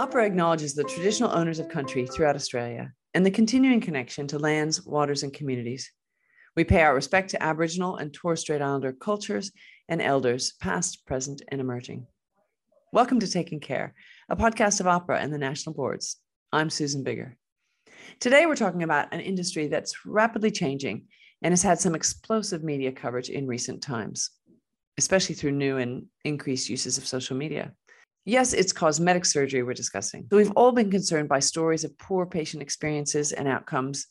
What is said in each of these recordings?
AHPRA acknowledges the traditional owners of country throughout Australia and the continuing connection to lands, waters, and communities. We pay our respect to Aboriginal and Torres Strait Islander cultures and elders, past, present, and emerging. Welcome to Taking Care, a podcast of AHPRA and the national boards. I'm Susan Biggar. Today, we're talking about an industry that's rapidly changing and has had some explosive media coverage in recent times, especially through new and increased uses of social media. Yes, it's cosmetic surgery we're discussing. So we've all been concerned by stories of poor patient experiences and outcomes,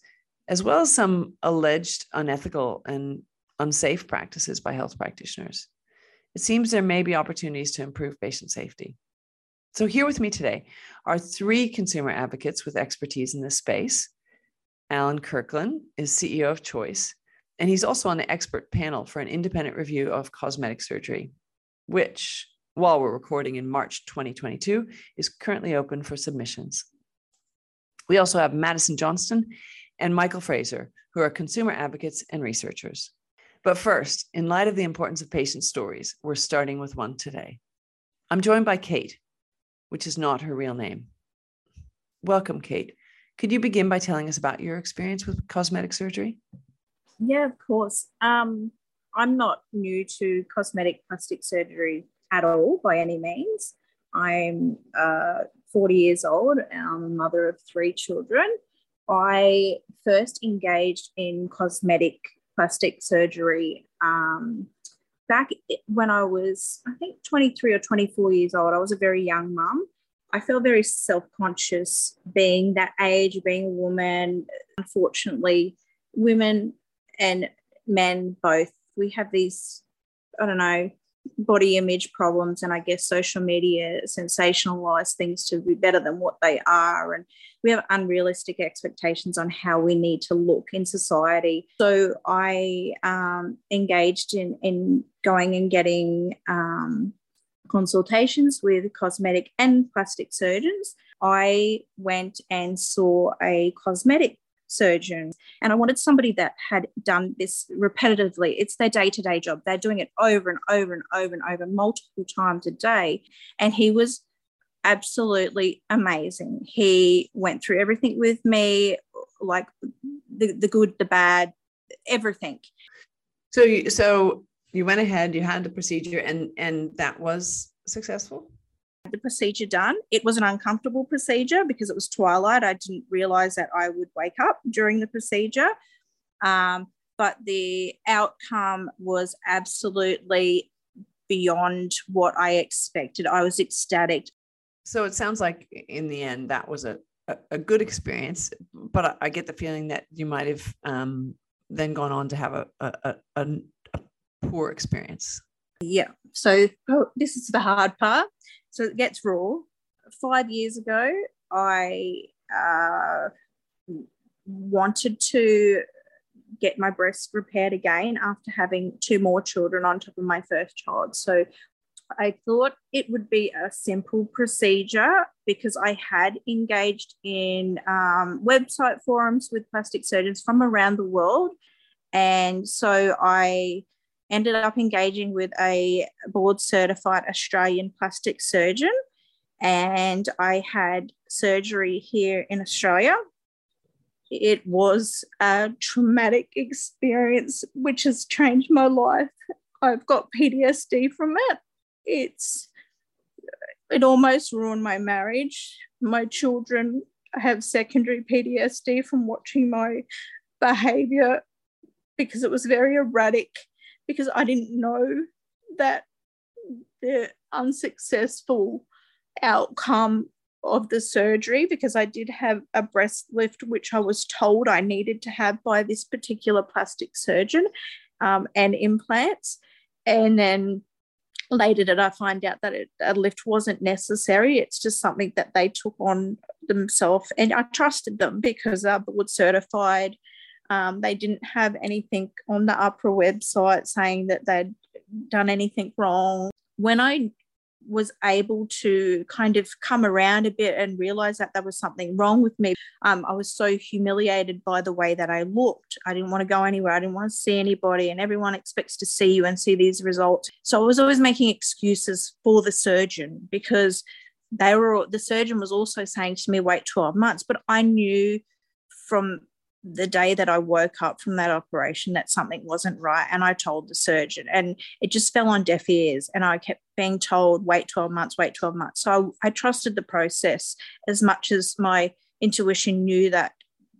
as well as some alleged unethical and unsafe practices by health practitioners. It seems there may be opportunities to improve patient safety. So, here with me today are three consumer advocates with expertise in this space. Alan Kirkland is CEO of Choice, and he's also on the expert panel for an independent review of cosmetic surgery, which while we're recording in March 2022, is currently open for submissions. We also have Madison Johnston and Michael Fraser, who are consumer advocates and researchers. But first, in light of the importance of patient stories, we're starting with one today. I'm joined by Kate, which is not her real name. Welcome, Kate. Could you begin by telling us about your experience with cosmetic surgery? Yeah, of course. Um, I'm not new to cosmetic plastic surgery at all by any means. I'm uh, 40 years old. I'm a mother of three children. I first engaged in cosmetic plastic surgery um, back when I was, I think, 23 or 24 years old. I was a very young mum. I felt very self conscious being that age, being a woman. Unfortunately, women and men both, we have these, I don't know, body image problems and I guess social media sensationalize things to be better than what they are. And we have unrealistic expectations on how we need to look in society. So I um, engaged in, in going and getting um, consultations with cosmetic and plastic surgeons. I went and saw a cosmetic surgeon. And I wanted somebody that had done this repetitively. It's their day to day job. They're doing it over and over and over and over multiple times a day. And he was absolutely amazing. He went through everything with me, like the, the good, the bad, everything. So, you, so you went ahead, you had the procedure, and and that was successful the procedure done. It was an uncomfortable procedure because it was twilight. I didn't realize that I would wake up during the procedure. Um, but the outcome was absolutely beyond what I expected. I was ecstatic. So it sounds like in the end that was a, a, a good experience, but I, I, get the feeling that you might have um, then gone on to have a, a, a poor experience. Yeah. So oh, this is the hard part. So it gets raw. Five years ago, I uh, wanted to get my breasts repaired again after having two more children on top of my first child. So I thought it would be a simple procedure because I had engaged in um, website forums with plastic surgeons from around the world. And so I ended up engaging with a board certified Australian plastic surgeon. And I had surgery here in Australia. It was a traumatic experience, which has changed my life. I've got PTSD from it. It's it almost ruined my marriage. My children have secondary PTSD from watching my behavior because it was very erratic because I didn't know that the unsuccessful outcome of the surgery because I did have a breast lift, which I was told I needed to have by this particular plastic surgeon um, and implants. And then later did I find out that it, a lift wasn't necessary. It's just something that they took on themselves. And I trusted them because they're board certified um, they didn't have anything on the AHPRA website saying that they'd done anything wrong. When I was able to kind of come around a bit and realize that there was something wrong with me. Um, I was so humiliated by the way that I looked. I didn't want to go anywhere. I didn't want to see anybody, and everyone expects to see you and see these results. So I was always making excuses for the surgeon because they were the surgeon was also saying to me wait 12 months but i knew from the day that i woke up from that operation that something wasn't right and i told the surgeon and it just fell on deaf ears and i kept being told wait 12 months wait 12 months so i, I trusted the process as much as my intuition knew that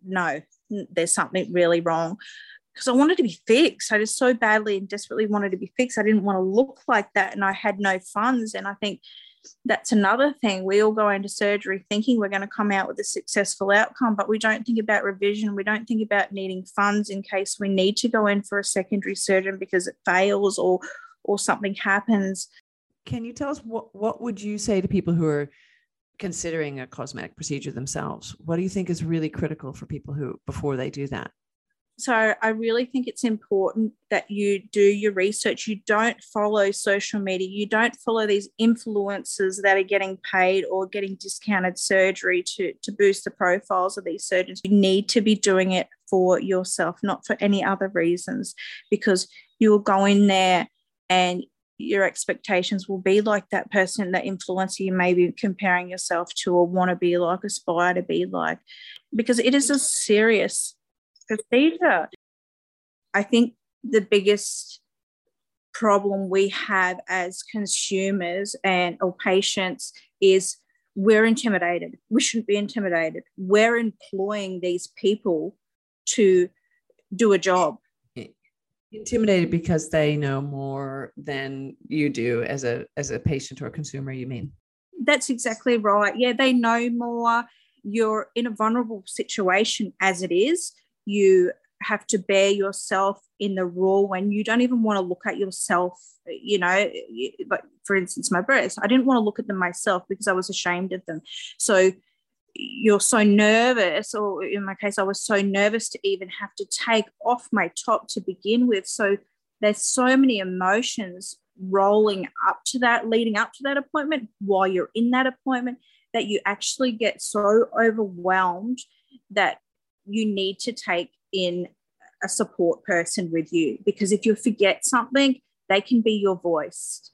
no there's something really wrong because I wanted to be fixed. I just so badly and desperately wanted to be fixed. I didn't want to look like that, and I had no funds. And I think that's another thing. We all go into surgery thinking we're going to come out with a successful outcome, but we don't think about revision. We don't think about needing funds in case we need to go in for a secondary surgeon because it fails or or something happens. Can you tell us what what would you say to people who are considering a cosmetic procedure themselves? What do you think is really critical for people who before they do that? So I really think it's important that you do your research. You don't follow social media. You don't follow these influencers that are getting paid or getting discounted surgery to, to boost the profiles of these surgeons. You need to be doing it for yourself, not for any other reasons, because you'll go in there and your expectations will be like that person, that influencer you may be comparing yourself to or want to be like, aspire to be like, because it is a serious procedure. I think the biggest problem we have as consumers and or patients is we're intimidated. We shouldn't be intimidated. We're employing these people to do a job. Intimidated because they know more than you do as a as a patient or a consumer, you mean? That's exactly right. Yeah, they know more. You're in a vulnerable situation as it is you have to bare yourself in the raw when you don't even want to look at yourself you know like for instance my breasts i didn't want to look at them myself because i was ashamed of them. So you're so nervous or in my case i was so nervous to even have to take off my top to begin with. So there's so many emotions rolling up to that leading up to that appointment while you're in that appointment that you actually get so overwhelmed that you need to take in a support person with you because if you forget something, they can be your voice.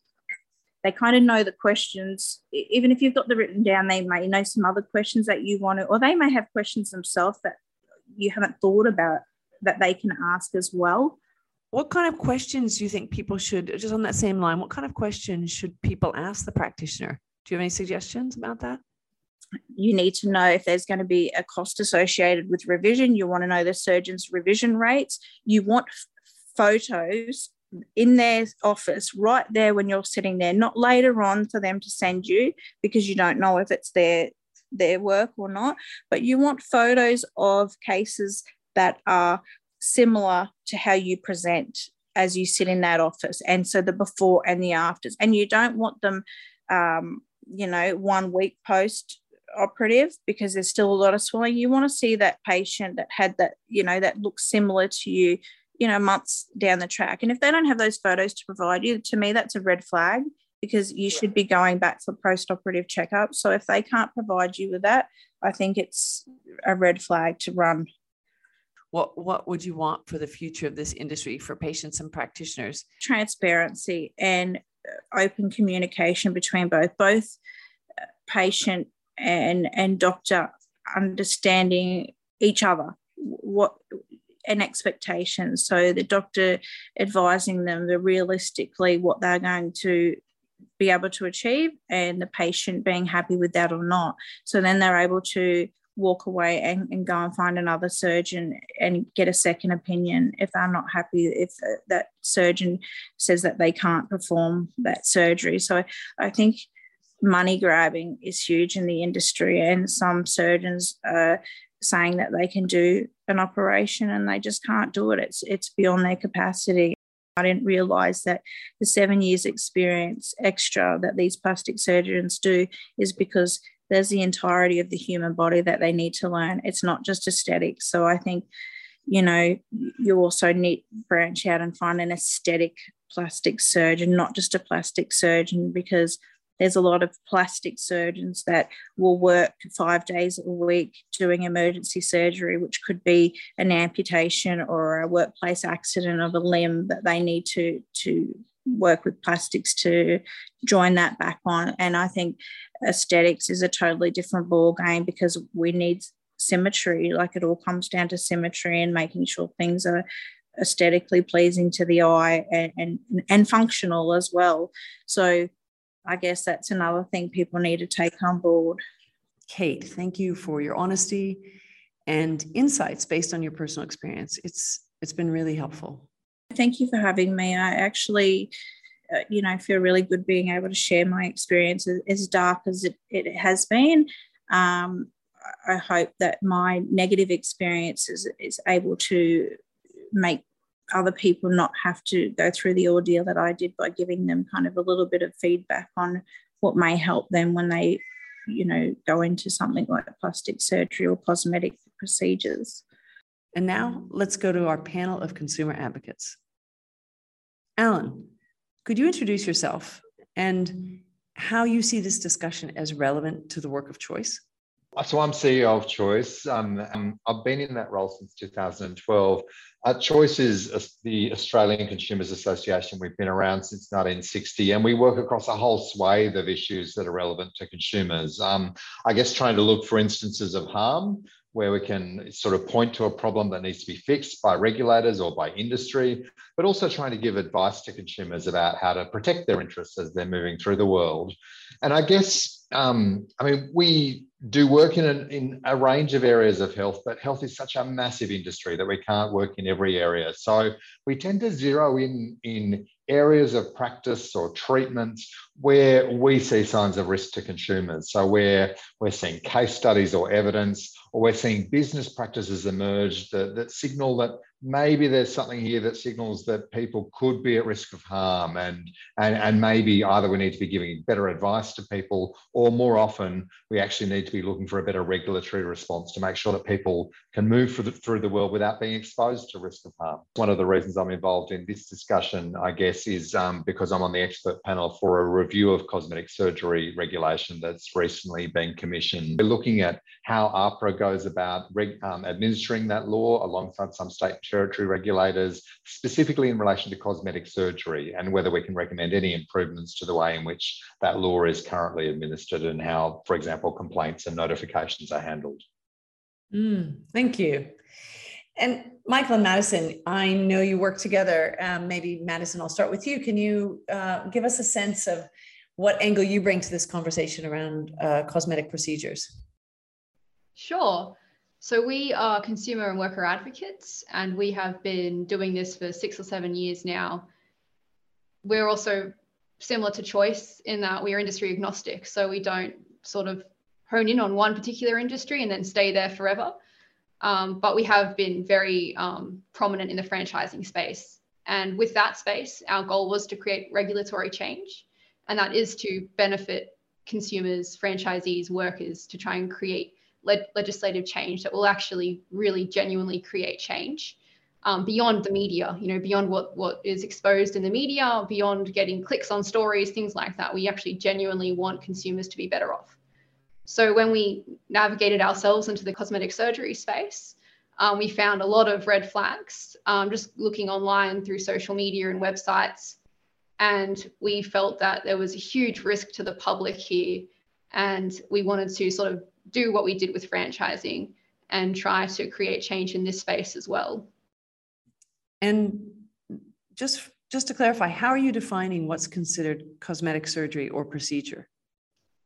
They kind of know the questions, even if you've got them written down, they may know some other questions that you want to, or they may have questions themselves that you haven't thought about that they can ask as well. What kind of questions do you think people should, just on that same line, what kind of questions should people ask the practitioner? Do you have any suggestions about that? You need to know if there's going to be a cost associated with revision. You want to know the surgeon's revision rates. You want photos in their office right there when you're sitting there, not later on for them to send you because you don't know if it's their their work or not. But you want photos of cases that are similar to how you present as you sit in that office, and so the before and the afters. And you don't want them, um, you know, one week post operative because there's still a lot of swelling. You want to see that patient that had that, you know, that looks similar to you, you know, months down the track. And if they don't have those photos to provide you, to me, that's a red flag because you should be going back for post operative checkup. So if they can't provide you with that, I think it's a red flag to run. What, what would you want for the future of this industry for patients and practitioners? Transparency and uh, open communication between both both uh, patient and and doctor understanding each other what and expectations. So the doctor advising them the realistically what they're going to be able to achieve and the patient being happy with that or not. So then they're able to walk away and, and go and find another surgeon and get a second opinion if they're not happy if that surgeon says that they can't perform that surgery. So i think money grabbing is huge in the industry, and some surgeons are saying that they can do an operation and they just can't do it. It's it's beyond their capacity. I didn't realize that the seven years experience extra that these plastic surgeons do is because there's the entirety of the human body that they need to learn. It's not just aesthetics. So I think, you know, you also need branch out and find an aesthetic plastic surgeon, not just a plastic surgeon, because there's a lot of plastic surgeons that will work five days a week doing emergency surgery, which could be an amputation or a workplace accident of a limb that they need to, to work with plastics to join that back on. And I think aesthetics is a totally different ball game because we need symmetry. Like it all comes down to symmetry and making sure things are aesthetically pleasing to the eye and, and, and functional as well. So I guess that's another thing people need to take on board. Kate, thank you for your honesty and insights based on your personal experience. It's it's been really helpful. Thank you for having me. I actually, uh, you know, feel really good being able to share my experience as dark as it, it has been. Um, I hope that my negative experience is, is able to make other people not have to go through the ordeal that I did by giving them kind of a little bit of feedback on what may help them when they, you know, go into something like plastic surgery or cosmetic procedures. And now let's go to our panel of consumer advocates. Alan, could you introduce yourself and how you see this discussion as relevant to the work of choice? So I'm CEO of Choice. Um, um, I've been in that role since 2012. Uh, Choice is the Australian Consumers Association. We've been around since 1960, and we work across a whole swathe of issues that are relevant to consumers. Um, I guess trying to look for instances of harm where we can sort of point to a problem that needs to be fixed by regulators or by industry, but also trying to give advice to consumers about how to protect their interests as they're moving through the world. And I guess, um, I mean, we do work in in a range of areas of health, but health is such a massive industry that we can't work in every area. So we tend to zero in in areas of practice or treatments where we see signs of risk to consumers. So where we're seeing case studies or evidence, or we're seeing business practices emerge that, that signal that maybe there's something here that signals that people could be at risk of harm and, and, and maybe either we need to be giving better advice to people or more often we actually need to be looking for a better regulatory response to make sure that people can move through the, through the world without being exposed to risk of harm. One of the reasons I'm involved in this discussion, I guess, is um, because I'm on the expert panel for a review of cosmetic surgery regulation that's recently been commissioned. We're looking at how AHPRA goes about um, administering that law alongside some state and territory regulators, specifically in relation to cosmetic surgery, and whether we can recommend any improvements to the way in which that law is currently administered and how, for example, complaints and notifications are handled. Mm, thank you. And Michael and Madison, I know you work together. Um, maybe Madison, I'll start with you. Can you uh, give us a sense of what angle you bring to this conversation around uh, cosmetic procedures? Sure. So we are consumer and worker advocates, and we have been doing this for six or seven years now. We're also similar to Choice in that we are industry agnostic, so we don't sort of hone in on one particular industry and then stay there forever. Um, but we have been very um, prominent in the franchising space. And with that space, our goal was to create regulatory change, and that is to benefit consumers, franchisees, workers to try and create le- legislative change that will actually really genuinely create change um, beyond the media, you know, beyond what, what is exposed in the media, beyond getting clicks on stories, things like that. We actually genuinely want consumers to be better off. So when we navigated ourselves into the cosmetic surgery space, um, we found a lot of red flags um, just looking online through social media and websites. And we felt that there was a huge risk to the public here. And we wanted to sort of do what we did with franchising and try to create change in this space as well. And just just to clarify, how are you defining what's considered cosmetic surgery or procedure?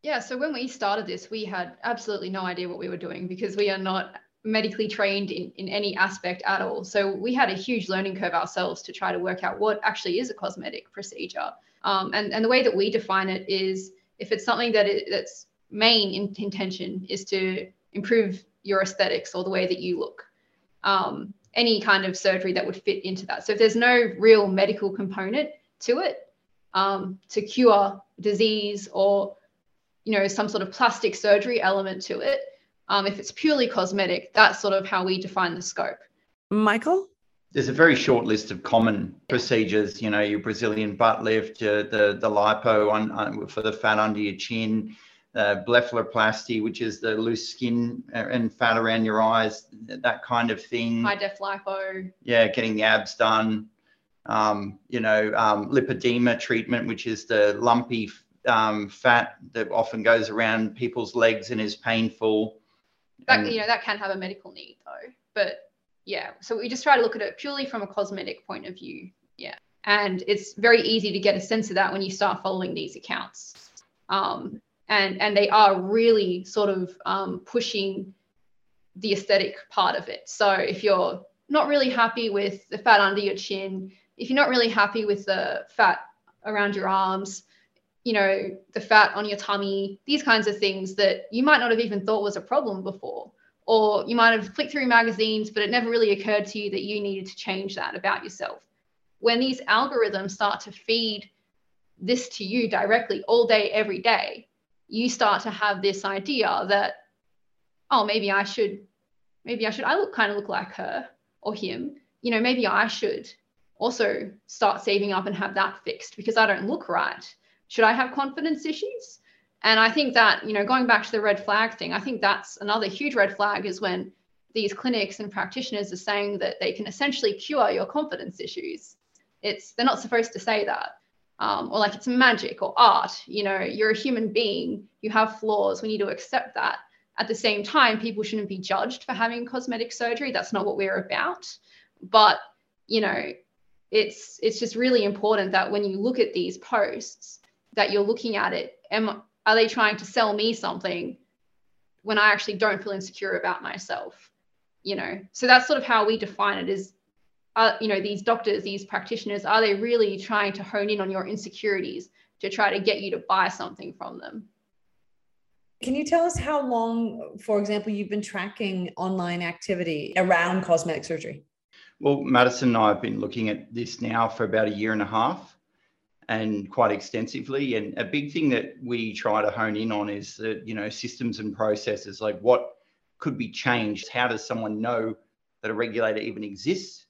Yeah, so when we started this, we had absolutely no idea what we were doing because we are not medically trained in, in any aspect at all. So we had a huge learning curve ourselves to try to work out what actually is a cosmetic procedure. Um, and, and the way that we define it is if it's something that it, that's main in, intention is to improve your aesthetics or the way that you look. Um, any kind of surgery that would fit into that. So if there's no real medical component to it, um, to cure disease or you know some sort of plastic surgery element to it, um, if it's purely cosmetic, that's sort of how we define the scope. Michael? There's a very short list of common procedures. You know, your Brazilian butt lift, your, the the lipo on, on for the fat under your chin, uh, blepharoplasty, which is the loose skin and fat around your eyes, that kind of thing. High def lipo. Yeah, getting the abs done. um, you know, um, lipedema treatment, which is the lumpy um, fat that often goes around people's legs and is painful. That, and, you know, that can have a medical need though. But yeah, so we just try to look at it purely from a cosmetic point of view. Yeah. And it's very easy to get a sense of that when you start following these accounts. Um, and, and they are really sort of um, pushing the aesthetic part of it. So if you're not really happy with the fat under your chin, if you're not really happy with the fat around your arms, you know, the fat on your tummy, these kinds of things that you might not have even thought was a problem before. Or you might have flicked through magazines, but it never really occurred to you that you needed to change that about yourself. When these algorithms start to feed this to you directly all day, every day, you start to have this idea that, oh, maybe I should, maybe I should, I look kind of look like her or him. You know, maybe I should also start saving up and have that fixed because I don't look right. Should I have confidence issues? And I think that, you know, going back to the red flag thing, I think that's another huge red flag is when these clinics and practitioners are saying that they can essentially cure your confidence issues. It's they're not supposed to say that. Um, or like it's magic or art. You know, you're a human being, you have flaws. We need to accept that. At the same time, people shouldn't be judged for having cosmetic surgery. That's not what we're about. But, you know, it's it's just really important that when you look at these posts that you're looking at it am are they trying to sell me something when i actually don't feel insecure about myself you know? So that's sort of how we define it is uh, you know these doctors these practitioners are they really trying to hone in on your insecurities to try to get you to buy something from them? Can you tell us how long for example you've been tracking online activity around cosmetic surgery? Well, Madison and I have been looking at this now for about a year and a half and quite extensively. And a big thing that we try to hone in on is that, you know, systems and processes like what could be changed? How does someone know that a regulator even exists?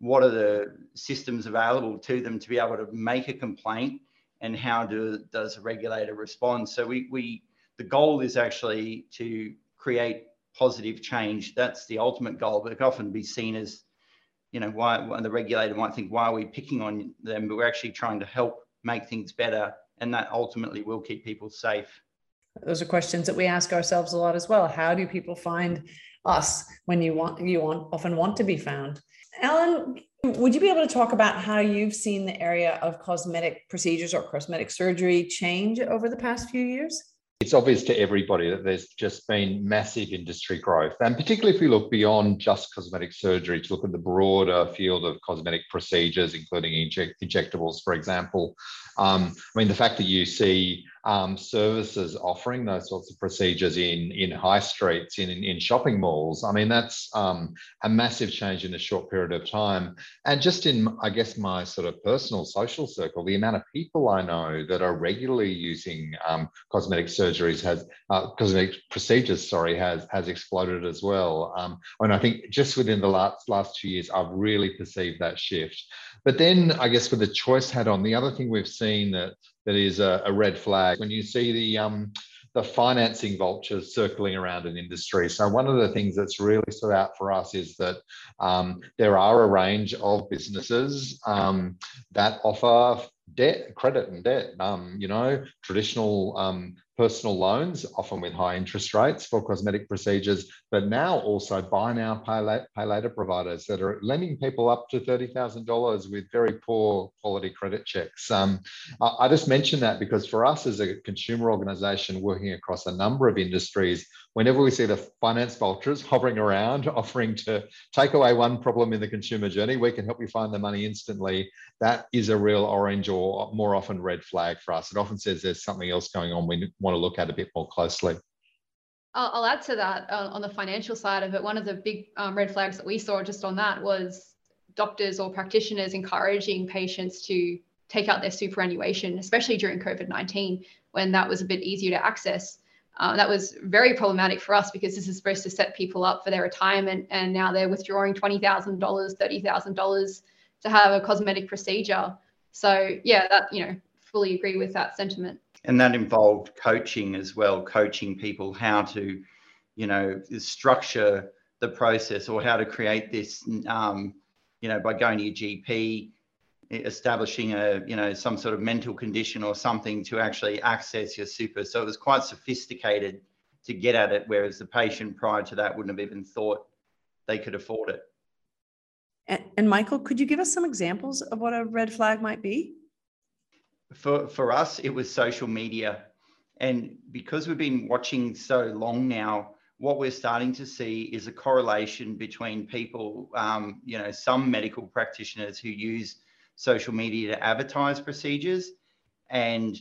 What are the systems available to them to be able to make a complaint? And how do, does a regulator respond? So we, we the goal is actually to create positive change. That's the ultimate goal, but it can often be seen as you know, why the regulator might think, why are we picking on them? But we're actually trying to help make things better. And that ultimately will keep people safe. Those are questions that we ask ourselves a lot as well. How do people find us when you want you want often want to be found? Alan, would you be able to talk about how you've seen the area of cosmetic procedures or cosmetic surgery change over the past few years? It's obvious to everybody that there's just been massive industry growth. And particularly if we look beyond just cosmetic surgery to look at the broader field of cosmetic procedures, including inject- injectables, for example. Um, I mean, the fact that you see um, services offering those sorts of procedures in in high streets, in in, shopping malls. I mean, that's um, a massive change in a short period of time. And just in, I guess, my sort of personal social circle, the amount of people I know that are regularly using um, cosmetic surgeries has uh, cosmetic procedures, sorry, has has exploded as well. Um, and I think just within the last last two years, I've really perceived that shift. But then, I guess, with the choice hat on, the other thing we've seen that that is a, a red flag when you see the um, the financing vultures circling around an industry. So one of the things that's really stood out for us is that um, there are a range of businesses um, that offer debt, credit and debt. Um, you know, traditional um, personal loans, often with high interest rates for cosmetic procedures, but now also buy now, pay, late, pay later providers that are lending people up to $30,000 with very poor quality credit checks. Um, I just mention that because for us as a consumer organization working across a number of industries, whenever we see the finance vultures hovering around, offering to take away one problem in the consumer journey, we can help you find the money instantly. That is a real orange or more often red flag for us. It often says there's something else going on. We want to look at a bit more closely. I'll, add to that uh, on the financial side of it. One of the big um, red flags that we saw just on that was doctors or practitioners encouraging patients to take out their superannuation, especially during COVID 19, when that was a bit easier to access. Uh, that was very problematic for us because this is supposed to set people up for their retirement, and now they're withdrawing $20,000, $30,000 to have a cosmetic procedure. So, yeah, that, you know, fully agree with that sentiment and that involved coaching as well coaching people how to you know structure the process or how to create this um, you know by going to your gp establishing a you know some sort of mental condition or something to actually access your super. So it was quite sophisticated to get at it whereas the patient prior to that wouldn't have even thought they could afford it. And, and michael could you give us some examples of what a red flag might be for for us it was social media and because we've been watching so long now what we're starting to see is a correlation between people um, you know some medical practitioners who use social media to advertise procedures and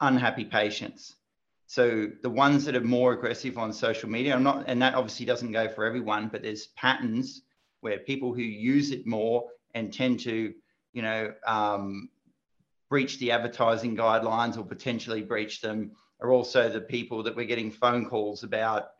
unhappy patients. So the ones that are more aggressive on social media, I'm not, and that obviously doesn't go for everyone, but there's patterns where people who use it more and tend to, you know, um, breach the advertising guidelines or potentially breach them are also the people that we're getting phone calls about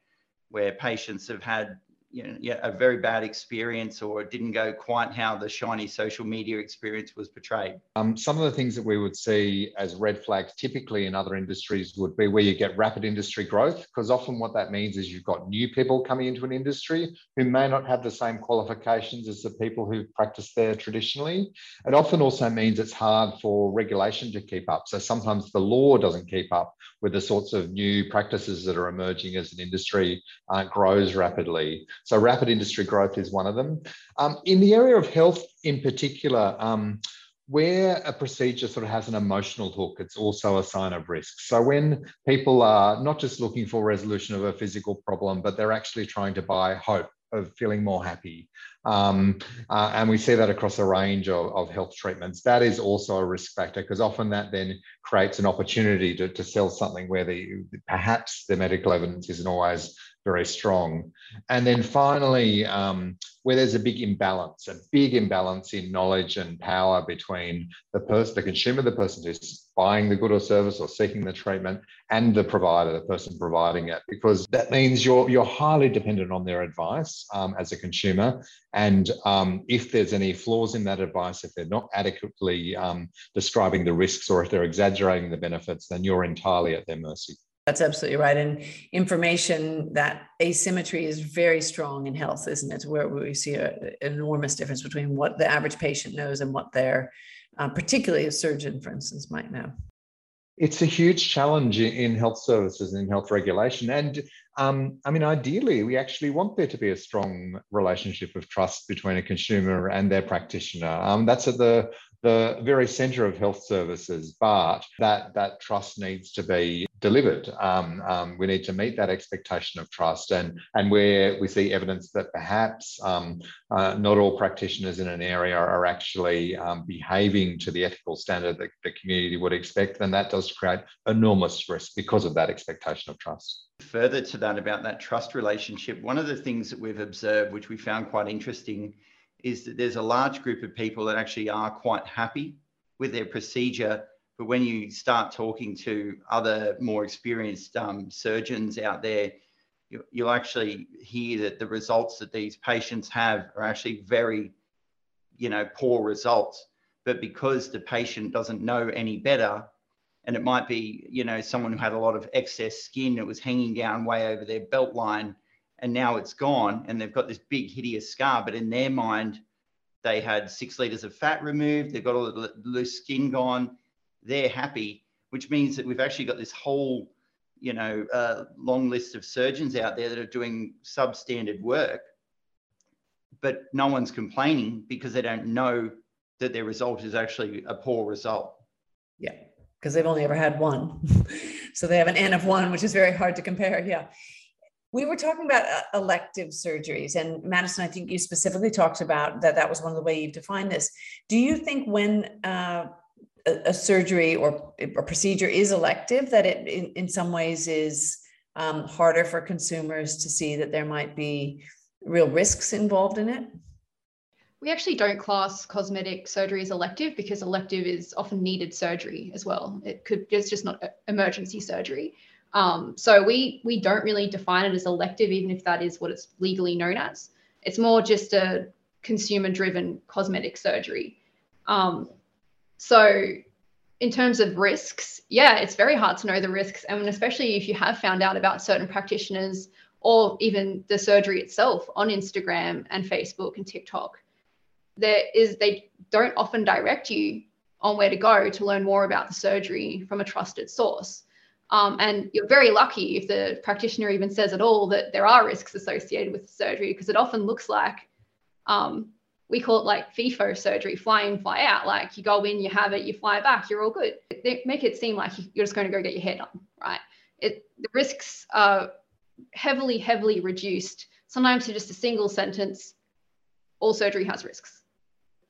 where patients have had you know, yeah, a very bad experience or it didn't go quite how the shiny social media experience was portrayed? Um, some of the things that we would see as red flags typically in other industries would be where you get rapid industry growth, because often what that means is you've got new people coming into an industry who may not have the same qualifications as the people who practice there traditionally. It often also means it's hard for regulation to keep up. So sometimes the law doesn't keep up with the sorts of new practices that are emerging as an industry uh, grows rapidly. So rapid industry growth is one of them. Um, in the area of health in particular, um, where a procedure sort of has an emotional hook, it's also a sign of risk. So when people are not just looking for resolution of a physical problem, but they're actually trying to buy hope of feeling more happy. Um, uh, and we see that across a range of, of health treatments. That is also a risk factor because often that then creates an opportunity to, to sell something where the perhaps the medical evidence isn't always very strong. And then finally, um, where there's a big imbalance, a big imbalance in knowledge and power between the person, the consumer, the person who's buying the good or service or seeking the treatment, and the provider, the person providing it, because that means you're you're highly dependent on their advice um, as a consumer. And um, if there's any flaws in that advice, if they're not adequately um, describing the risks or if they're exaggerating the benefits, then you're entirely at their mercy. That's absolutely right. And information that asymmetry is very strong in health, isn't it? Where we see an enormous difference between what the average patient knows and what their, uh, particularly a surgeon, for instance, might know. It's a huge challenge in health services and in health regulation. And um, I mean, ideally, we actually want there to be a strong relationship of trust between a consumer and their practitioner. Um, that's at the the very center of health services, but that, that trust needs to be delivered. Um, um, we need to meet that expectation of trust. And, and where we see evidence that perhaps um, uh, not all practitioners in an area are actually um, behaving to the ethical standard that the community would expect, then that does create enormous risk because of that expectation of trust. Further to that, about that trust relationship, one of the things that we've observed, which we found quite interesting, is that there's a large group of people that actually are quite happy with their procedure. But when you start talking to other more experienced um, surgeons out there, you, you'll actually hear that the results that these patients have are actually very, you know, poor results. But because the patient doesn't know any better, and it might be, you know, someone who had a lot of excess skin that was hanging down way over their belt line, and now it's gone and they've got this big hideous scar but in their mind they had six liters of fat removed they've got all the loose skin gone they're happy which means that we've actually got this whole you know uh, long list of surgeons out there that are doing substandard work but no one's complaining because they don't know that their result is actually a poor result. Yeah because they've only ever had one. So they have an n of one which is very hard to compare yeah we were talking about uh, elective surgeries, and Madison, I think you specifically talked about that. That was one of the way you've defined this. Do you think when uh, a, a, surgery or a procedure is elective, that it in, in some ways is um, harder for consumers to see that there might be real risks involved in it? We actually don't class cosmetic surgery as elective because elective is often needed surgery as well. It could it's just not emergency surgery. Um, so we we don't really define it as elective, even if that is what it's legally known as. It's more just a consumer-driven cosmetic surgery. Um, so in terms of risks, yeah, it's very hard to know the risks, and especially if you have found out about certain practitioners or even the surgery itself on Instagram and Facebook and TikTok. there is they don't often direct you on where to go to learn more about the surgery from a trusted source. Um, and you're very lucky if the practitioner even says at all that there are risks associated with the surgery, because it often looks like um, we call it like FIFO surgery, fly in, fly out. Like you go in, you have it, you fly back, you're all good. They make it seem like you're just going to go get your head done, right? It, the risks are heavily, heavily reduced, sometimes to just a single sentence, all surgery has risks,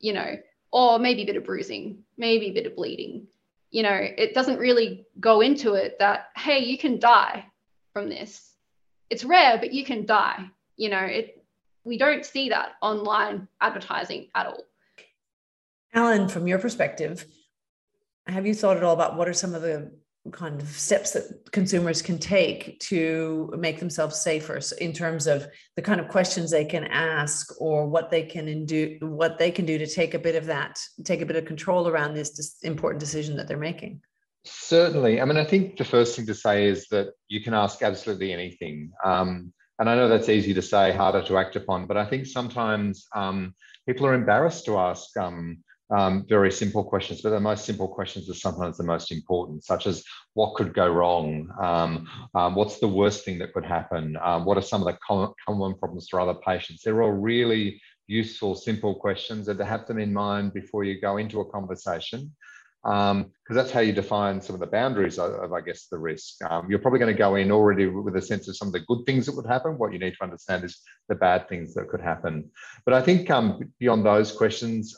you know, or maybe a bit of bruising, maybe a bit of bleeding. You know, it doesn't really go into it that, hey, you can die from this. It's rare, but you can die. You know, it we don't see that online advertising at all. Alan, from your perspective, have you thought at all about what are some of the kind of steps that consumers can take to make themselves safer. In terms of the kind of questions they can ask or what they can do what they can do to take a bit of that take a bit of control around this important decision that they're making. Certainly. I mean i think the first thing to say is that you can ask absolutely anything. Um, and i know that's easy to say harder to act upon but i think sometimes um, people are embarrassed to ask um, um, very simple questions, but the most simple questions are sometimes the most important, such as what could go wrong? Um, um, what's the worst thing that could happen? Um, what are some of the common, common problems for other patients? They're all really useful, simple questions and to have them in mind before you go into a conversation. Because um, that's how you define some of the boundaries of, of I guess, the risk. Um, you're probably going to go in already with a sense of some of the good things that would happen. What you need to understand is the bad things that could happen. But I think beyond those questions,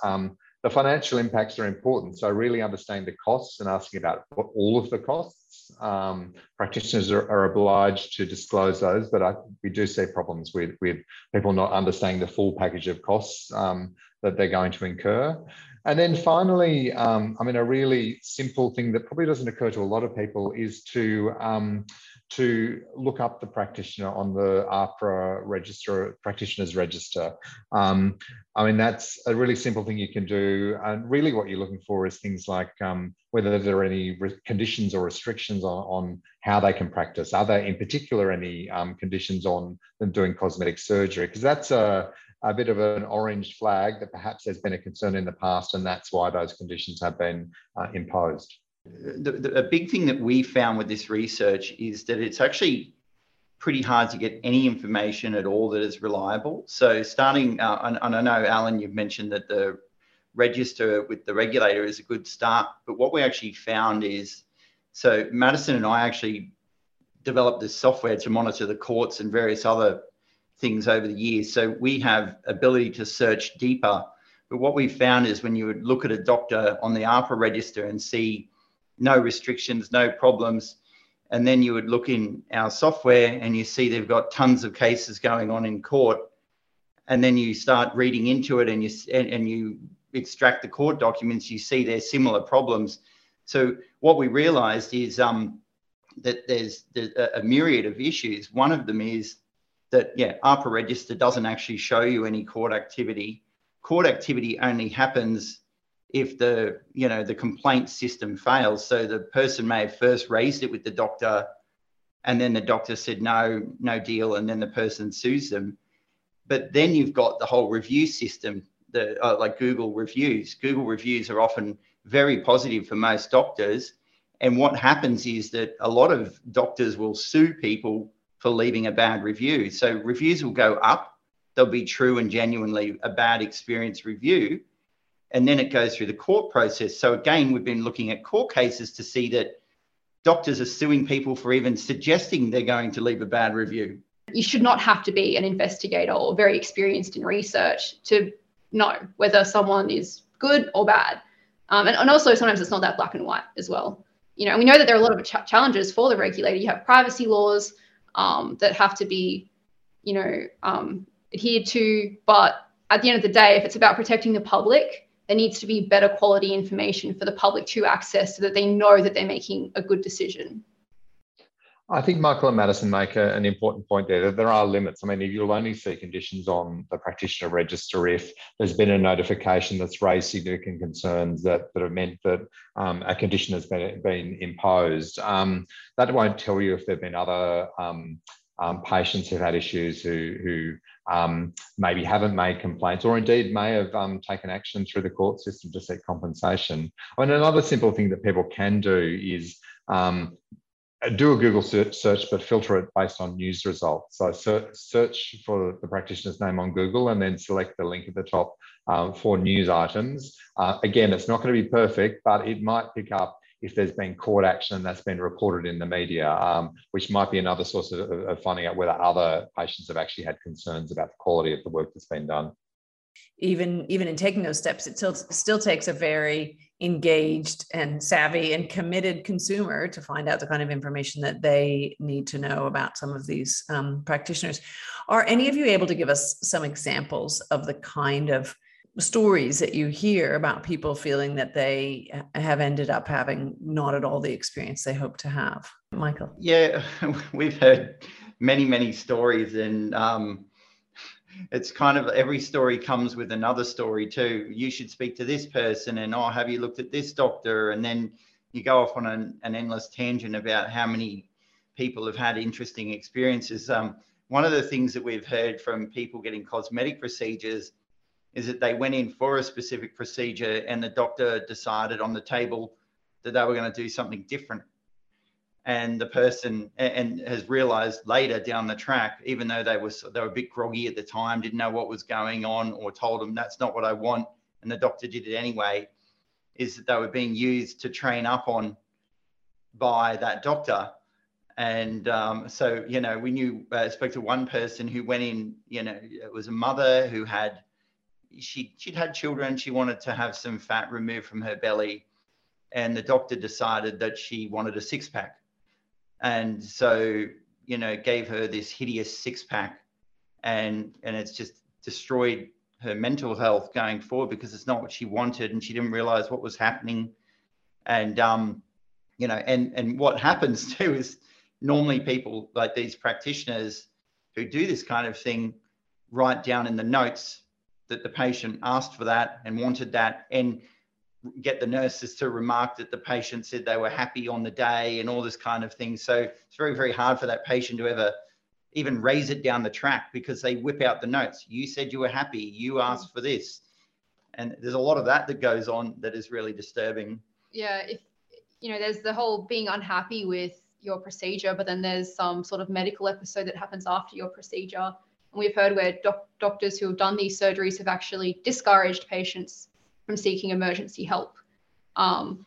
the financial impacts are important. So really understanding the costs and asking about all of the costs. Um, practitioners are, are, obliged to disclose those, but I, we do see problems with, with people not understanding the full package of costs um, that they're going to incur. And then finally, um, I mean, a really simple thing that probably doesn't occur to a lot of people is to um, to look up the practitioner on the AHPRA register, practitioners register. Um, I mean, that's a really simple thing you can do. And really what you're looking for is things like um, whether there are any conditions or restrictions on, on, how they can practice. Are there in particular any um, conditions on them doing cosmetic surgery? Because that's a, a bit of an orange flag that perhaps there's been a concern in the past and that's why those conditions have been uh, imposed the, the, a big thing that we found with this research is that it's actually pretty hard to get any information at all that is reliable. So starting, uh, and, and I know Alan, you've mentioned that the register with the regulator is a good start, but what we actually found is, so Madison and I actually developed this software to monitor the courts and various other things over the years. So we have ability to search deeper. But what we found is when you would look at a doctor on the AHPRA register and see no restrictions, no problems. And then you would look in our software and you see they've got tons of cases going on in court. And then you start reading into it and you and, and you extract the court documents, you see there's similar problems. So what we realized is um, that there's, there's a myriad of issues. One of them is that, yeah, AHPRA register doesn't actually show you any court activity. Court activity only happens if the you know the complaint system fails. So the person may have first raised it with the doctor and then the doctor said no no deal and then the person sues them. But then you've got the whole review system the uh, like google reviews. Google reviews are often very positive for most doctors and what happens is that a lot of doctors will sue people for leaving a bad review. So reviews will go up. They'll be true and genuinely a bad experience review and then it goes through the court process. So again, we've been looking at court cases to see that doctors are suing people for even suggesting they're going to leave a bad review. You should not have to be an investigator or very experienced in research to know whether someone is good or bad. Um, and, and, also sometimes it's not that black and white as well. You know, we know that there are a lot of ch- challenges for the regulator. You have privacy laws um, that have to be, you know, um, adhered to. But at the end of the day, if it's about protecting the public, there needs to be better quality information for the public to access so that they know that they're making a good decision. I think Michael and Madison make a, an important point there that there are limits. I mean, you'll only see conditions on the practitioner register if there's been a notification that's raised significant concerns that, that have meant that um, a condition has been, been imposed. Um, that won't tell you if there have been other um, um, patients who've had issues who, who um, maybe haven't made complaints or indeed may have um, taken action through the court system to seek compensation. And another simple thing that people can do is um, do a Google search, but filter it based on news results. So search for the practitioner's name on Google and then select the link at the top um, for news items. Uh, again, it's not going to be perfect, but it might pick up if there's been court action that's been reported in the media, um, which might be another source of, of, finding out whether other patients have actually had concerns about the quality of the work that's been done. Even even in taking those steps, it still still takes a very engaged and savvy and committed consumer to find out the kind of information that they need to know about some of these um, practitioners. Are any of you able to give us some examples of the kind of stories that you hear about people feeling that they have ended up having not at all the experience they hope to have. Michael. Yeah, we've heard many, many stories, and um, it's kind of every story comes with another story too. You should speak to this person, and oh, have you looked at this doctor? And then you go off on an, an endless tangent about how many people have had interesting experiences. Um, one of the things that we've heard from people getting cosmetic procedures is that they went in for a specific procedure and the doctor decided on the table that they were going to do something different. And the person and has realized later down the track even though they was they were a bit groggy at the time didn't know what was going on or told them that's not what i want and the doctor did it anyway is that they were being used to train up on by that doctor. And um, so you know we knew uh, spoke to one person who went in you know it was a mother who had she she'd had children. She wanted to have some fat removed from her belly, and the doctor decided that she wanted a six pack, and so you know gave her this hideous six pack, and and it's just destroyed her mental health going forward because it's not what she wanted, and she didn't realize what was happening, and um, you know, and and what happens too is normally people like these practitioners who do this kind of thing write down in the notes that the patient asked for that and wanted that and get the nurses to remark that the patient said they were happy on the day and all this kind of thing. So it's very, very hard for that patient to ever even raise it down the track because they whip out the notes. You said you were happy, you asked for this. And there's a lot of that that goes on that is really disturbing. Yeah, if you know, there's the whole being unhappy with your procedure, but then there's some sort of medical episode that happens after your procedure we've heard where doc- doctors who have done these surgeries have actually discouraged patients from seeking emergency help um,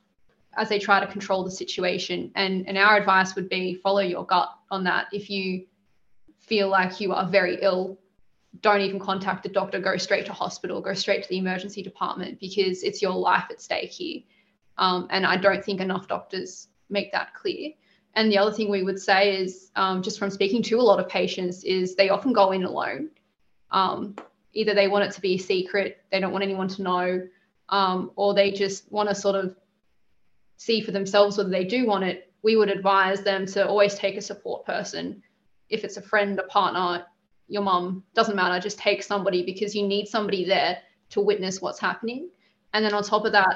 as they try to control the situation. And, and our advice would be follow your gut on that. If you feel like you are very ill, don't even contact the doctor, go straight to hospital, go straight to the emergency department because it's your life at stake here. Um, and I don't think enough doctors make that clear. And the other thing we would say is, um, just from speaking to a lot of patients, is they often go in alone. Um, either they want it to be a secret, they don't want anyone to know, um, or they just want to sort of see for themselves whether they do want it. We would advise them to always take a support person. If it's a friend, a partner, your mum, doesn't matter, just take somebody because you need somebody there to witness what's happening. And then on top of that,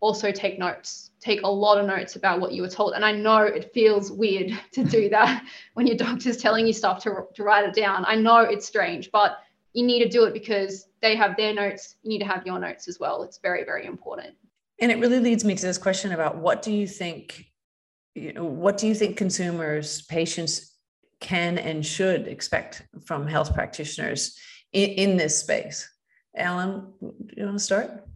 also take notes take a lot of notes about what you were told. And i know it feels weird to do that when your doctor's telling you stuff to, to write it down. I know it's strange but you need to do it because they have their notes. You need to have your notes as well. It's very very important. And it really leads me to this question about what do you think you know what do you think consumers patients can and should expect from health practitioners in, in this space? Alan do you want to start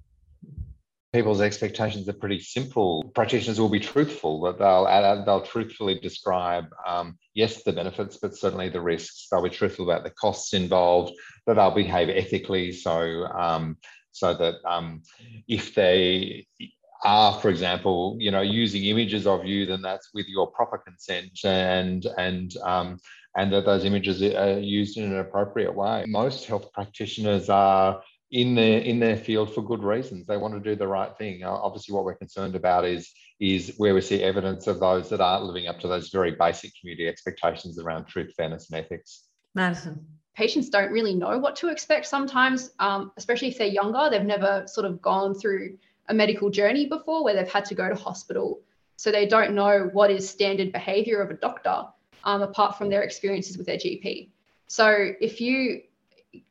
people's expectations are pretty simple. Practitioners will be truthful, that they'll they'll truthfully describe um, yes the benefits, but certainly the risks. They'll be truthful about the costs involved. That they'll behave ethically, so um, so that um, if they are, for example, you know, using images of you, then that's with your proper consent and and um, and that those images are used in an appropriate way. Most health practitioners are in their in their field for good reasons. They want to do the right thing. Obviously, what we're concerned about is is where we see evidence of those that aren't living up to those very basic community expectations around truth, fairness, and ethics. Madison. Patients don't really know what to expect sometimes, um, especially if they're younger. They've never sort of gone through a medical journey before where they've had to go to hospital. So they don't know what is standard behavior of a doctor. um, apart from their experiences with their GP. So if you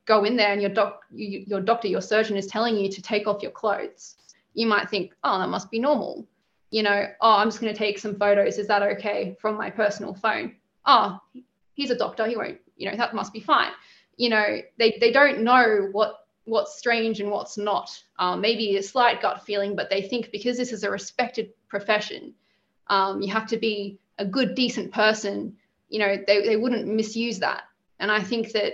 go in there and your doc, your doctor, your surgeon is telling you to take off your clothes, you might think, oh, that must be normal. You know, oh, I'm just going to take some photos. Is that okay from my personal phone? Oh, he's a doctor. He won't, you know, that must be fine. You know, they, they don't know what what's strange and what's not. Um, maybe a slight gut feeling, but they think because this is a respected profession, um, you have to be a good, decent person. You know, they, they wouldn't misuse that. And I think that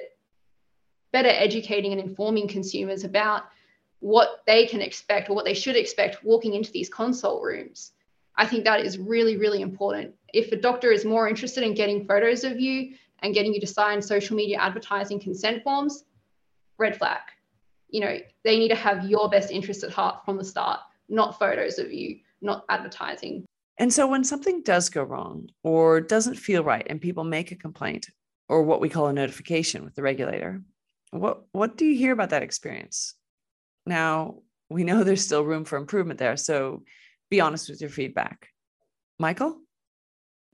better educating and informing consumers about what they can expect or what they should expect walking into these consult rooms. I think that is really, really important. If a doctor is more interested in getting photos of you and getting you to sign social media advertising consent forms, red flag you know, they need to have your best interest at heart from the start, not photos of you, not advertising. And so when something does go wrong or doesn't feel right and people make a complaint or what we call a notification with the regulator, what what do you hear about that experience? Now, we know there's still room for improvement there, so be honest with your feedback. Michael?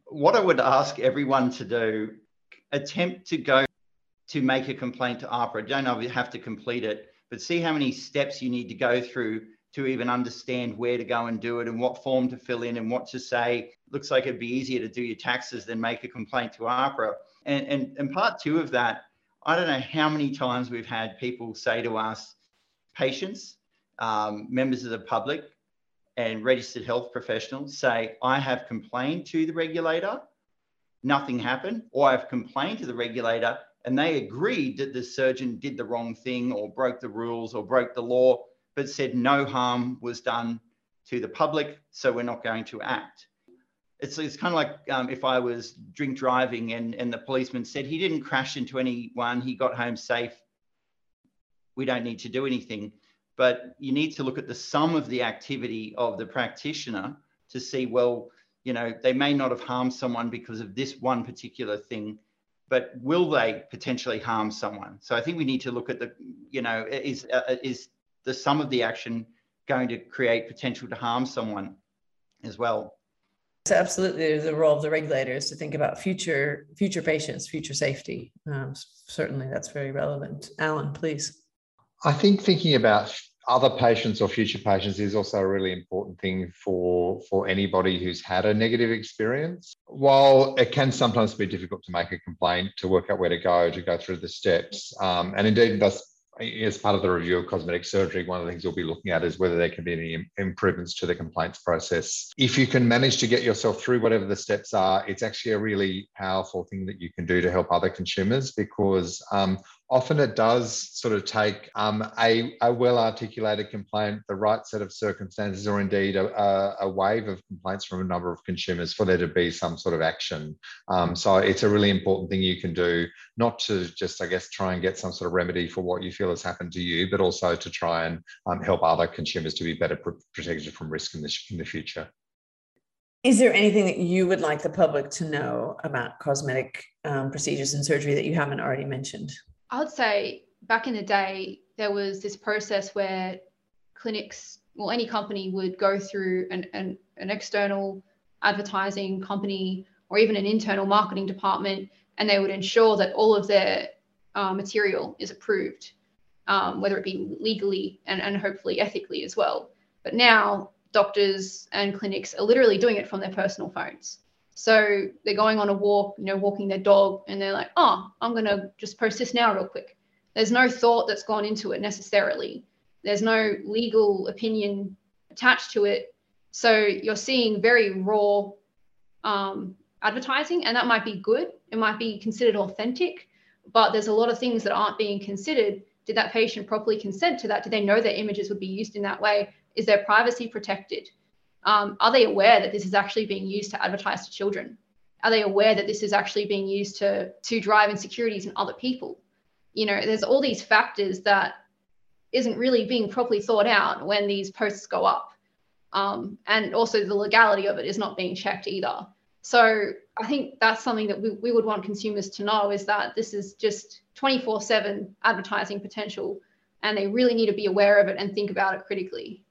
What I would ask everyone to do attempt to go to make a complaint to AHPRA. Don't have to complete it, but see how many steps you need to go through to even understand where to go and do it and what form to fill in and what to say. Looks like it'd be easier to do your taxes than make a complaint to AHPRA. And, and, and part two of that, I don't know how many times we've had people say to us, patients, um, members of the public, and registered health professionals say, I have complained to the regulator, nothing happened, or I've complained to the regulator and they agreed that the surgeon did the wrong thing or broke the rules or broke the law, but said no harm was done to the public, so we're not going to act. It's, it's kind of like um, if I was drink driving and, and the policeman said he didn't crash into anyone, he got home safe. We don't need to do anything. But you need to look at the sum of the activity of the practitioner to see, well, you know, they may not have harmed someone because of this one particular thing but will they potentially harm someone? So I think we need to look at the, you know, is uh, is the sum of the action going to create potential to harm someone as well? So absolutely, the role of the regulators to think about future future patients, future safety. Um, certainly, that's very relevant. Alan, please. I think thinking about other patients or future patients is also a really important thing for for anybody who's had a negative experience while it can sometimes be difficult to make a complaint to work out where to go to go through the steps um, and indeed that's as part of the review of cosmetic surgery, one of the things you'll be looking at is whether there can be any improvements to the complaints process. If you can manage to get yourself through whatever the steps are, it's actually a really powerful thing that you can do to help other consumers because um, often it does sort of take um, a, a well articulated complaint, the right set of circumstances, or indeed a, a, wave of complaints from a number of consumers for there to be some sort of action. Um, so it's a really important thing you can do, not to just, I guess, try and get some sort of remedy for what you feel has happened to you, but also to try and um, help other consumers to be better pr- protected from risk in the, in the future. Is there anything that you would like the public to know about cosmetic um, procedures and surgery that you haven't already mentioned? I would say back in the day, there was this process where clinics, well, any company would go through an, an, an external advertising company or even an internal marketing department, and they would ensure that all of their uh, material is approved, um, whether it be legally and, and hopefully ethically as well. But now doctors and clinics are literally doing it from their personal phones. So they're going on a walk, you know, walking their dog, and they're like, oh, I'm going to just post this now, real quick. There's no thought that's gone into it necessarily. There's no legal opinion attached to it. So you're seeing very raw um, advertising, and that might be good. It might be considered authentic, but there's a lot of things that aren't being considered. Did that patient properly consent to that? Did they know their images would be used in that way? Is their privacy protected? Um, are they aware that this is actually being used to advertise to children? Are they aware that this is actually being used to, to drive insecurities in other people? You know, there's all these factors that isn't really being properly thought out when these posts go up. Um, and also the legality of it is not being checked either. So I think that's something that we, we would want consumers to know is that this is just 24 7 advertising potential and they really need to be aware of it and think about it critically.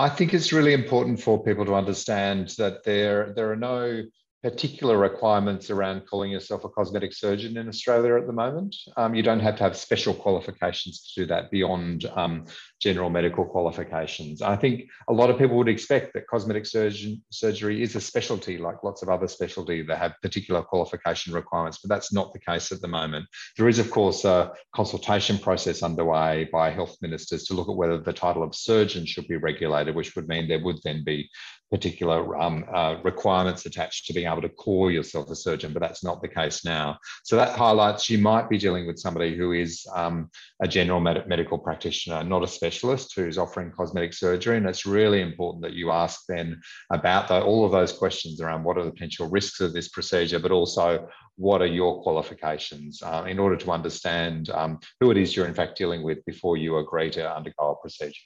I think it's really important for people to understand that there there are no particular requirements around calling yourself a cosmetic surgeon in Australia at the moment. Um, you don't have to have special qualifications to do that beyond um, general medical qualifications. I think a lot of people would expect that cosmetic surgeon, surgery is a specialty like lots of other specialty that have particular qualification requirements, but that's not the case at the moment. There is, of course, a consultation process underway by health ministers to look at whether the title of surgeon should be regulated, which would mean there would then be particular um, uh, requirements attached to being able to call yourself a surgeon, but that's not the case now. So that highlights you might be dealing with somebody who is um, a general med medical practitioner, not a specialist who's offering cosmetic surgery. And it's really important that you ask then about the, all of those questions around what are the potential risks of this procedure, but also what are your qualifications uh, in order to understand um, who it is you're in fact dealing with before you agree to undergo a procedure.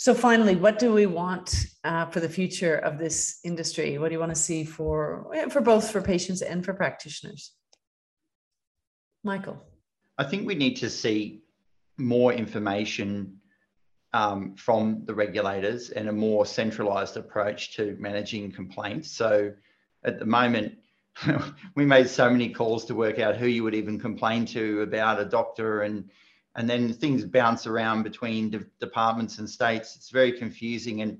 So finally, what do we want uh, for the future of this industry? What do you want to see for for both for patients and for practitioners? Michael, I think we need to see more information um, from the regulators and a more centralised approach to managing complaints. So at the moment, we made so many calls to work out who you would even complain to about a doctor and and then things bounce around between de- departments and states. It's very confusing. And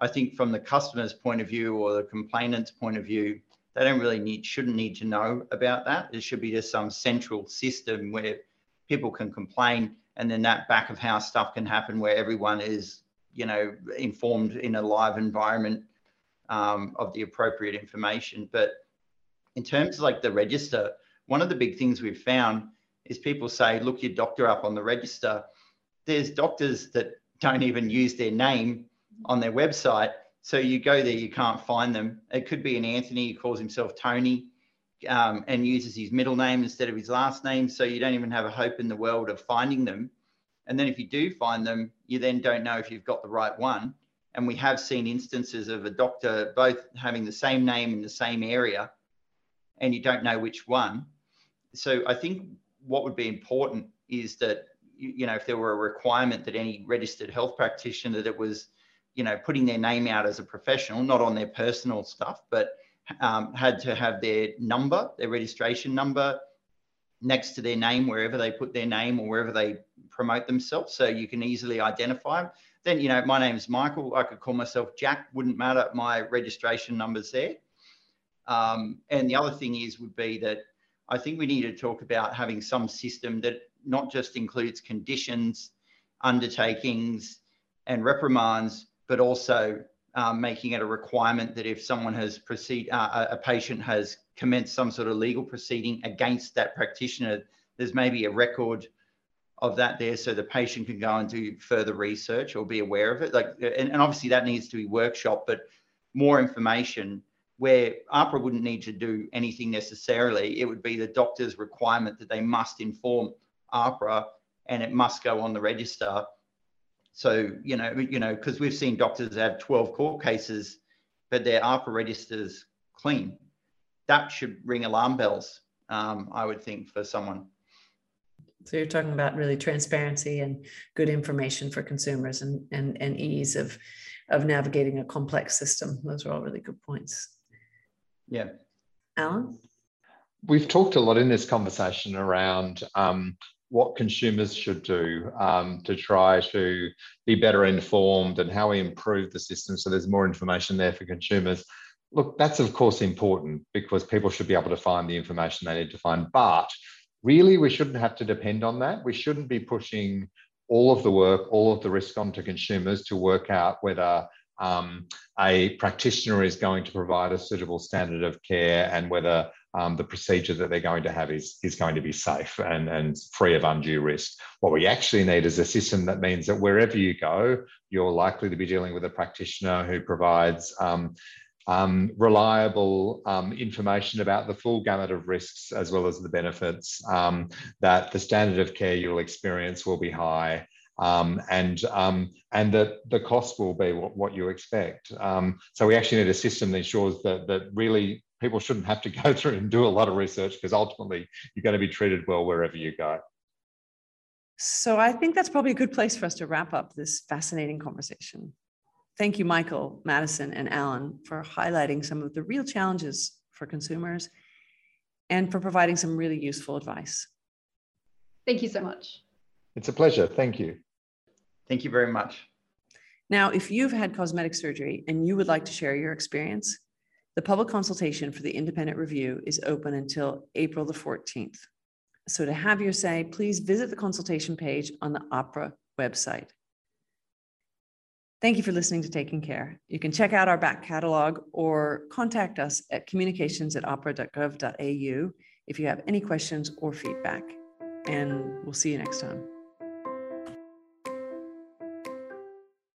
I think from the customer's point of view or the complainant's point of view, they don't really need, shouldn't need to know about that. There should be just some central system where people can complain and then that back of house stuff can happen where everyone is, you know, informed in a live environment um, of the appropriate information. But in terms of like the register, one of the big things we've found is people say, look your doctor up on the register. There's doctors that don't even use their name on their website. So you go there, you can't find them. It could be an Anthony who calls himself Tony um, and uses his middle name instead of his last name. So you don't even have a hope in the world of finding them. And then if you do find them, you then don't know if you've got the right one. And we have seen instances of a doctor both having the same name in the same area and you don't know which one. So I think what would be important is that you know if there were a requirement that any registered health practitioner that it was you know putting their name out as a professional not on their personal stuff but um, had to have their number their registration number next to their name wherever they put their name or wherever they promote themselves so you can easily identify them then you know my name is michael i could call myself jack wouldn't matter my registration number's there. Um, and the other thing is would be that I think we need to talk about having some system that not just includes conditions, undertakings, and reprimands, but also um, making it a requirement that if someone has proceed, uh, a patient has commenced some sort of legal proceeding against that practitioner, there's maybe a record of that there so the patient can go and do further research or be aware of it. Like, and, and obviously that needs to be workshop, but more information where AHPRA wouldn't need to do anything necessarily. It would be the doctor's requirement that they must inform AHPRA and it must go on the register. So, you know, you know, because we've seen doctors have 12 court cases, but their AHPRA registers clean. That should ring alarm bells, um, I would think, for someone. So you're talking about really transparency and good information for consumers and, and, and ease of, of navigating a complex system. Those are all really good points. Yeah. Alan? We've talked a lot in this conversation around um, what consumers should do um, to try to be better informed and how we improve the system so there's more information there for consumers. Look, that's of course important because people should be able to find the information they need to find. But really, we shouldn't have to depend on that. We shouldn't be pushing all of the work, all of the risk onto consumers to work out whether um, a practitioner is going to provide a suitable standard of care and whether um, the procedure that they're going to have is, is going to be safe and, and free of undue risk. What we actually need is a system that means that wherever you go, you're likely to be dealing with a practitioner who provides um, um, reliable um, information about the full gamut of risks as well as the benefits, um, that the standard of care you'll experience will be high, um, and um, and that the cost will be what, what you expect. Um, so we actually need a system that ensures that that really people shouldn't have to go through and do a lot of research because ultimately you're going to be treated well wherever you go. So I think that's probably a good place for us to wrap up this fascinating conversation. Thank you, Michael, Madison, and Alan, for highlighting some of the real challenges for consumers and for providing some really useful advice. Thank you so much. It's a pleasure. Thank you. Thank you very much. Now, if you've had cosmetic surgery and you would like to share your experience, the public consultation for the independent review is open until April the 14th. So to have your say, please visit the consultation page on the AHPRA website. Thank you for listening to Taking Care. You can check out our back catalog or contact us at communications at ahpra.gov.au if you have any questions or feedback. And we'll see you next time.